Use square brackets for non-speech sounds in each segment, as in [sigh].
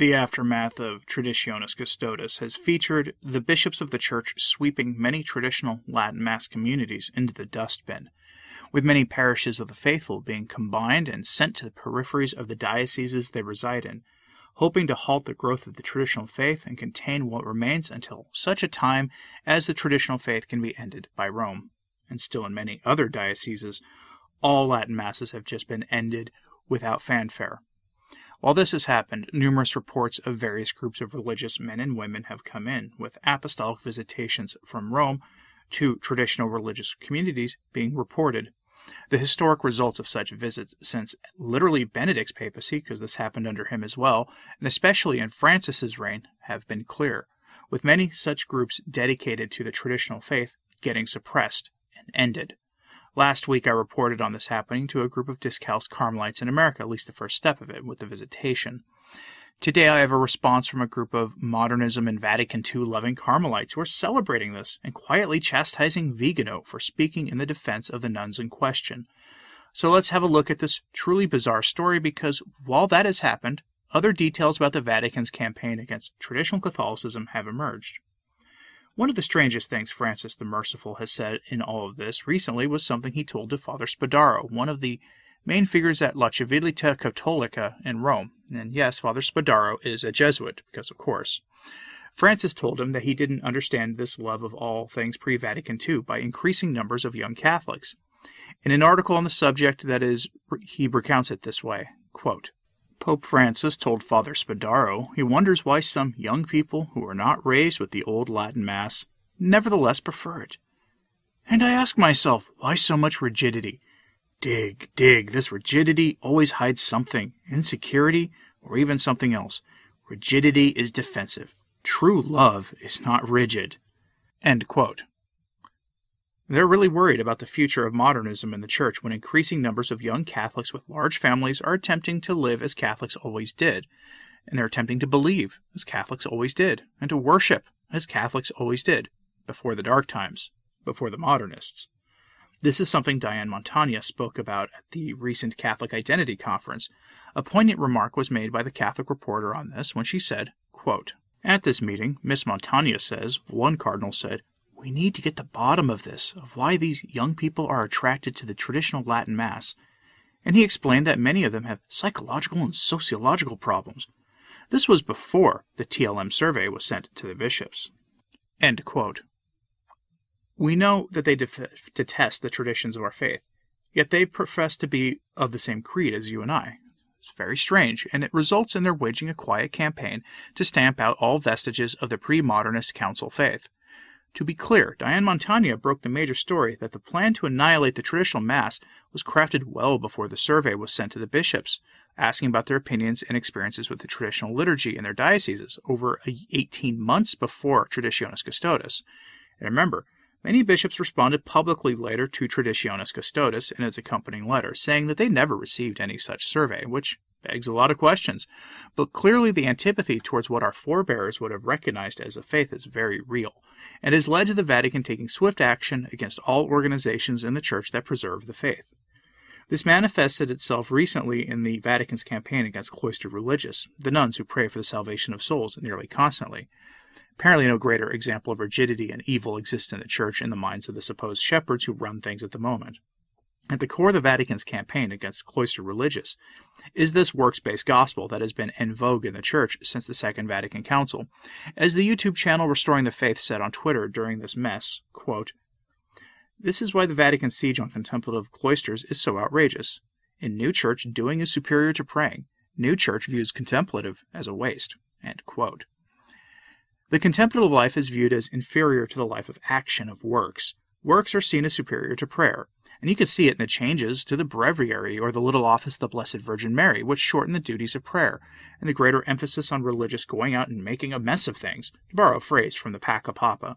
The aftermath of Traditionis Custodes has featured the bishops of the Church sweeping many traditional Latin Mass communities into the dustbin, with many parishes of the faithful being combined and sent to the peripheries of the dioceses they reside in, hoping to halt the growth of the traditional faith and contain what remains until such a time as the traditional faith can be ended by Rome. And still in many other dioceses, all Latin Masses have just been ended without fanfare. While this has happened, numerous reports of various groups of religious men and women have come in, with apostolic visitations from Rome to traditional religious communities being reported. The historic results of such visits since literally Benedict's papacy, because this happened under him as well, and especially in Francis's reign, have been clear, with many such groups dedicated to the traditional faith getting suppressed and ended. Last week I reported on this happening to a group of discalced Carmelites in America, at least the first step of it, with the visitation. Today I have a response from a group of modernism and Vatican II loving Carmelites who are celebrating this and quietly chastising Vigano for speaking in the defense of the nuns in question. So let's have a look at this truly bizarre story because while that has happened, other details about the Vatican's campaign against traditional Catholicism have emerged. One of the strangest things Francis the Merciful has said in all of this recently was something he told to Father Spadaro, one of the main figures at La Civiltà Cattolica in Rome. And yes, Father Spadaro is a Jesuit, because of course. Francis told him that he didn't understand this love of all things pre Vatican II by increasing numbers of young Catholics. In an article on the subject that is, he recounts it this way quote, Pope Francis told Father Spadaro he wonders why some young people who are not raised with the old Latin Mass nevertheless prefer it. And I ask myself, why so much rigidity? Dig, dig, this rigidity always hides something insecurity or even something else. Rigidity is defensive. True love is not rigid. End quote. They're really worried about the future of modernism in the church when increasing numbers of young Catholics with large families are attempting to live as Catholics always did, and they're attempting to believe as Catholics always did, and to worship as Catholics always did, before the dark times, before the modernists. This is something Diane Montagna spoke about at the recent Catholic Identity Conference. A poignant remark was made by the Catholic Reporter on this when she said, quote, At this meeting, Miss Montagna says, one cardinal said, we need to get to the bottom of this, of why these young people are attracted to the traditional Latin Mass. And he explained that many of them have psychological and sociological problems. This was before the TLM survey was sent to the bishops. We know that they def- detest the traditions of our faith, yet they profess to be of the same creed as you and I. It's very strange, and it results in their waging a quiet campaign to stamp out all vestiges of the pre modernist council faith. To be clear, Diane Montagna broke the major story that the plan to annihilate the traditional Mass was crafted well before the survey was sent to the bishops, asking about their opinions and experiences with the traditional liturgy in their dioceses over 18 months before Traditionis Custodes. And remember, many bishops responded publicly later to Traditionis Custodes in its accompanying letter, saying that they never received any such survey, which begs a lot of questions. But clearly, the antipathy towards what our forebears would have recognized as a faith is very real and has led to the Vatican taking swift action against all organizations in the Church that preserve the faith. This manifested itself recently in the Vatican's campaign against cloistered religious, the nuns who pray for the salvation of souls nearly constantly. Apparently, no greater example of rigidity and evil exists in the Church in the minds of the supposed shepherds who run things at the moment. At the core of the Vatican's campaign against cloistered religious is this works based gospel that has been en vogue in the Church since the Second Vatican Council. As the YouTube channel Restoring the Faith said on Twitter during this mess, quote, This is why the Vatican siege on contemplative cloisters is so outrageous. In New Church, doing is superior to praying. New Church views contemplative as a waste. End quote. The contemplative life is viewed as inferior to the life of action, of works. Works are seen as superior to prayer. And you can see it in the changes to the breviary or the little office of the Blessed Virgin Mary, which shorten the duties of prayer, and the greater emphasis on religious going out and making a mess of things, to borrow a phrase from the Paca Papa.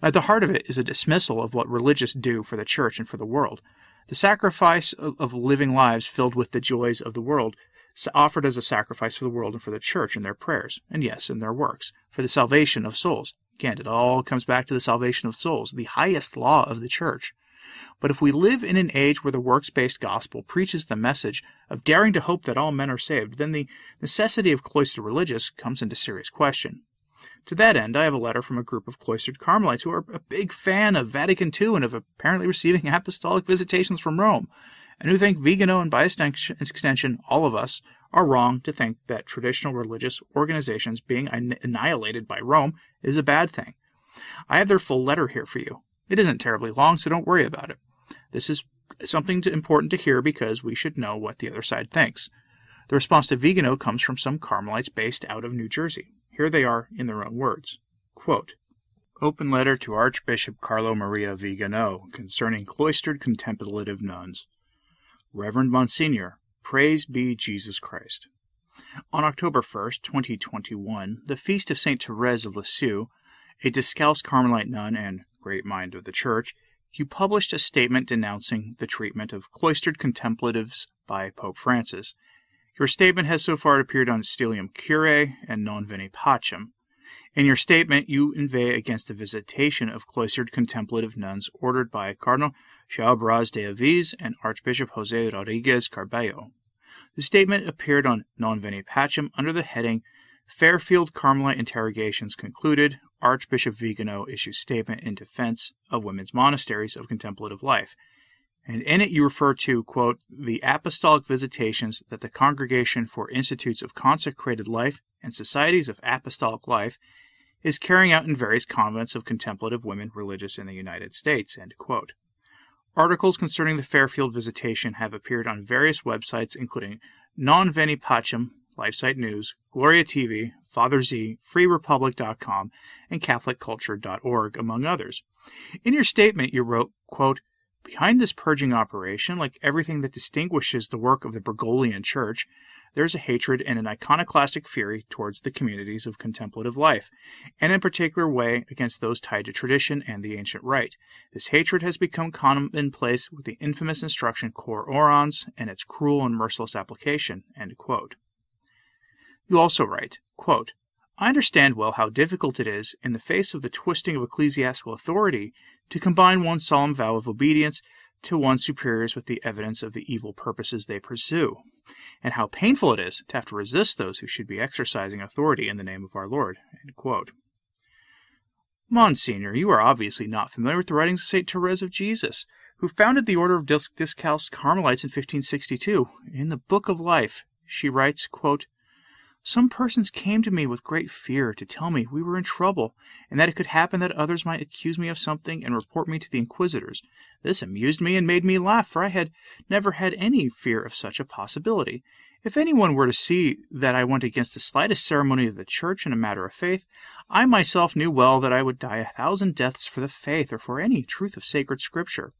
At the heart of it is a dismissal of what religious do for the church and for the world. The sacrifice of, of living lives filled with the joys of the world offered as a sacrifice for the world and for the church in their prayers, and yes, in their works, for the salvation of souls. Again, it all comes back to the salvation of souls, the highest law of the church. But if we live in an age where the works based gospel preaches the message of daring to hope that all men are saved, then the necessity of cloistered religious comes into serious question. To that end, I have a letter from a group of cloistered Carmelites who are a big fan of Vatican II and of apparently receiving [laughs] apostolic visitations from Rome, and who think Vigano and by extension all of us are wrong to think that traditional religious organizations being annihilated by Rome is a bad thing. I have their full letter here for you. It isn't terribly long, so don't worry about it. This is something important to hear because we should know what the other side thinks. The response to Vigano comes from some Carmelites based out of New Jersey. Here they are in their own words. Quote, Open letter to Archbishop Carlo Maria Vigano concerning cloistered contemplative nuns. Reverend Monsignor, praise be Jesus Christ. On October 1st, 2021, the feast of St. Therese of Lisieux, a Discalced Carmelite nun and great mind of the Church, you published a statement denouncing the treatment of cloistered contemplatives by Pope Francis. Your statement has so far appeared on Stilum Curiae and Non Veni Pacem. In your statement, you inveigh against the visitation of cloistered contemplative nuns ordered by Cardinal João Braz de Aviz and Archbishop Jose Rodriguez Carballo. The statement appeared on Non Veni Pacem under the heading Fairfield Carmelite Interrogations Concluded, Archbishop Vigano issues statement in defense of women's monasteries of contemplative life. And in it you refer to, quote, the apostolic visitations that the Congregation for Institutes of Consecrated Life and Societies of Apostolic Life is carrying out in various convents of contemplative women religious in the United States. Articles concerning the Fairfield visitation have appeared on various websites, including Non Veni Pacem, LifeSite News, Gloria TV, Father Z, FreeRepublic.com, and CatholicCulture.org, among others. In your statement, you wrote, quote, Behind this purging operation, like everything that distinguishes the work of the Bergoglian Church, there is a hatred and an iconoclastic fury towards the communities of contemplative life, and in particular way against those tied to tradition and the ancient rite. This hatred has become commonplace with the infamous instruction Cor Orans and its cruel and merciless application. You also write, quote, I understand well how difficult it is, in the face of the twisting of ecclesiastical authority, to combine one solemn vow of obedience to one's superiors with the evidence of the evil purposes they pursue, and how painful it is to have to resist those who should be exercising authority in the name of our Lord. Monsignor, you are obviously not familiar with the writings of St. Therese of Jesus, who founded the Order of Discalced Carmelites in 1562. In the Book of Life, she writes, quote, some persons came to me with great fear to tell me we were in trouble, and that it could happen that others might accuse me of something and report me to the inquisitors. This amused me and made me laugh, for I had never had any fear of such a possibility. If anyone were to see that I went against the slightest ceremony of the Church in a matter of faith, I myself knew well that I would die a thousand deaths for the faith or for any truth of sacred Scripture.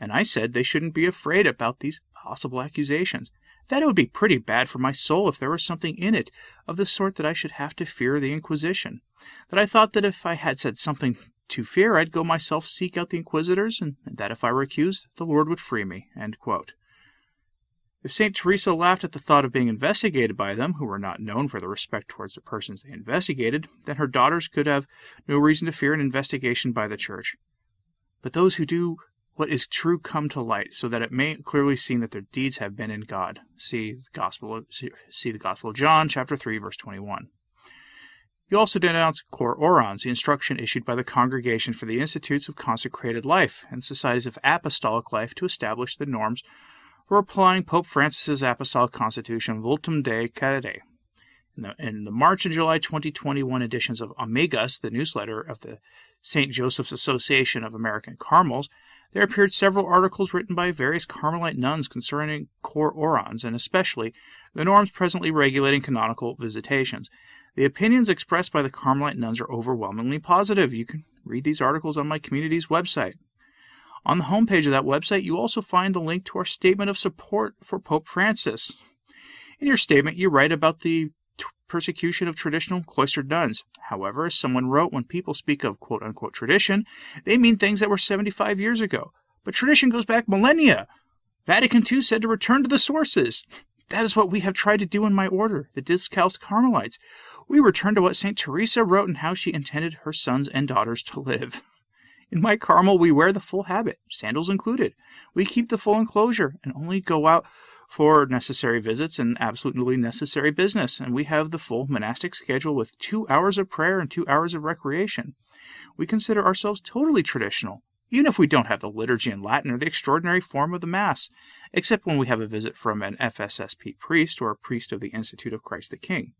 And I said they shouldn't be afraid about these possible accusations that it would be pretty bad for my soul if there was something in it of the sort that I should have to fear the Inquisition. That I thought that if I had said something to fear, I'd go myself seek out the Inquisitors, and that if I were accused, the Lord would free me. If St. Teresa laughed at the thought of being investigated by them, who were not known for their respect towards the persons they investigated, then her daughters could have no reason to fear an investigation by the Church. But those who do what is true come to light, so that it may clearly seem that their deeds have been in God. See the Gospel of, see the Gospel of John, chapter 3, verse 21. You also denounce Cor Orans, the instruction issued by the Congregation for the Institutes of Consecrated Life and Societies of Apostolic Life to establish the norms for applying Pope Francis's Apostolic Constitution Vultum Dei Quaerere. In the, in the March and July 2021 editions of Amigas, the newsletter of the St. Joseph's Association of American Carmels, there appeared several articles written by various Carmelite nuns concerning Cor Orans, and especially the norms presently regulating canonical visitations. The opinions expressed by the Carmelite nuns are overwhelmingly positive. You can read these articles on my community's website. On the homepage of that website, you also find the link to our statement of support for Pope Francis. In your statement, you write about the persecution of traditional cloistered nuns. However, as someone wrote, when people speak of quote unquote tradition, they mean things that were 75 years ago. But tradition goes back millennia. Vatican II said to return to the sources. [laughs] That is what we have tried to do in my order, the Discalced Carmelites. We return to what St. Teresa wrote and how she intended her sons and daughters to live. [laughs] In my Carmel, we wear the full habit, sandals included. We keep the full enclosure and only go out for necessary visits and absolutely necessary business. And we have the full monastic schedule with two hours of prayer and two hours of recreation. We consider ourselves totally traditional, even if we don't have the liturgy in Latin or the extraordinary form of the Mass, except when we have a visit from an FSSP priest or a priest of the Institute of Christ the King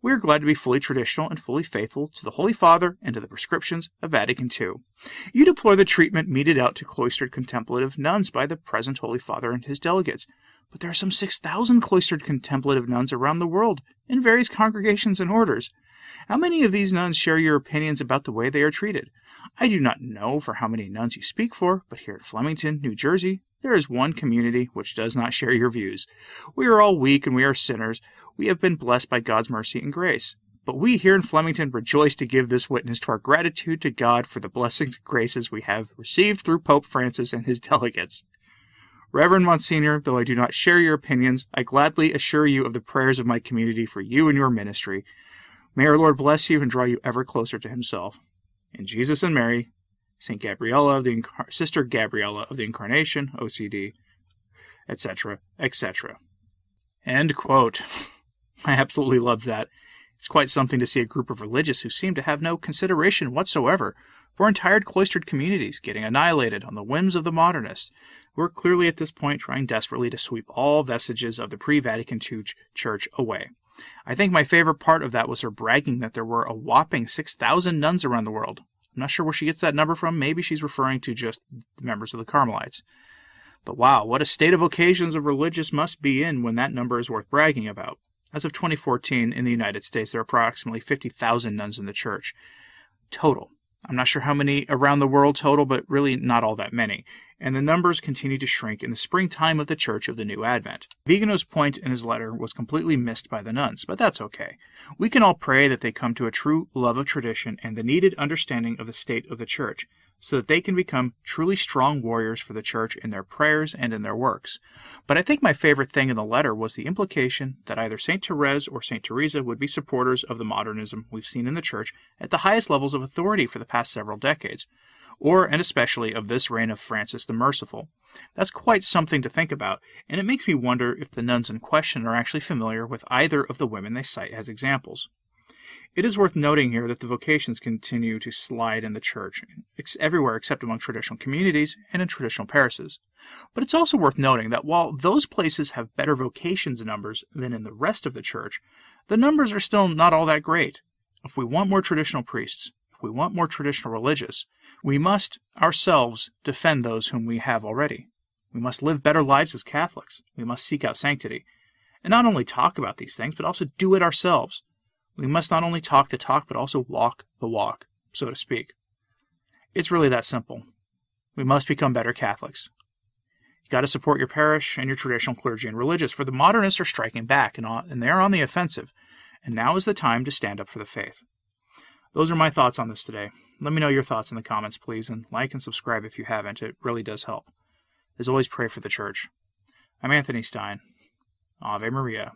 we are glad to be fully traditional and fully faithful to the Holy Father and to the prescriptions of Vatican II. You deplore the treatment meted out to cloistered contemplative nuns by the present Holy Father and his delegates. But there are some 6,000 cloistered contemplative nuns around the world in various congregations and orders. How many of these nuns share your opinions about the way they are treated? I do not know for how many nuns you speak for, but here at Flemington, New Jersey, there is one community which does not share your views. We are all weak and we are sinners. We have been blessed by God's mercy and grace. But we here in Flemington rejoice to give this witness to our gratitude to God for the blessings and graces we have received through Pope Francis and his [laughs] delegates. Reverend Monsignor, though I do not share your opinions, I gladly assure you of the prayers of my community for you and your ministry. May our Lord bless you and draw you ever closer to himself. In Jesus and Mary, Saint Gabriella of the Sister Gabriella of the Incarnation, OCD, etc., etc. End quote. [laughs] I absolutely love that. It's quite something to see a group of religious who seem to have no consideration whatsoever for entire cloistered communities getting annihilated on the whims of the modernists, who are clearly at this point trying desperately to sweep all vestiges of the pre Vatican II church away. I think my favorite part of that was her bragging that there were a whopping 6,000 nuns around the world. I'm not sure where she gets that number from. Maybe she's referring to just the members of the Carmelites. But wow, what a state of occasions of religious must be in when that number is worth bragging about. As of 2014, in the United States, there are approximately 50,000 nuns in the church. Total. I'm not sure how many around the world total, but really not all that many. And the numbers continue to shrink in the springtime of the Church of the New Advent. Vigano's point in his letter was completely missed by the nuns, but that's okay. We can all pray that they come to a true love of tradition and the needed understanding of the state of the Church, so that they can become truly strong warriors for the church in their prayers and in their works. But I think my favorite thing in the letter was the implication that either St. Therese or St. Teresa would be supporters of the modernism we've seen in the church at the highest levels of authority for the past several decades, or and especially of this reign of Francis the Merciful. That's quite something to think about, and it makes me wonder if the nuns in question are actually familiar with either of the women they cite as examples. It is worth noting here that the vocations continue to slide in the church, everywhere except among traditional communities and in traditional parishes. But it's also worth noting that while those places have better vocations numbers than in the rest of the church, the numbers are still not all that great. If we want more traditional priests, if we want more traditional religious, we must ourselves defend those whom we have already. We must live better lives as Catholics. We must seek out sanctity. And not only talk about these things, but also do it ourselves. We must not only talk the talk, but also walk the walk, so to speak. It's really that simple. We must become better Catholics. You got to support your parish and your traditional clergy and religious, for the modernists are striking back and, and they're on the offensive. And now is the time to stand up for the faith. Those are my thoughts on this today. Let me know your thoughts in the comments, please, and like and subscribe if you haven't. It really does help. As always, pray for the church. I'm Anthony Stine. Ave Maria.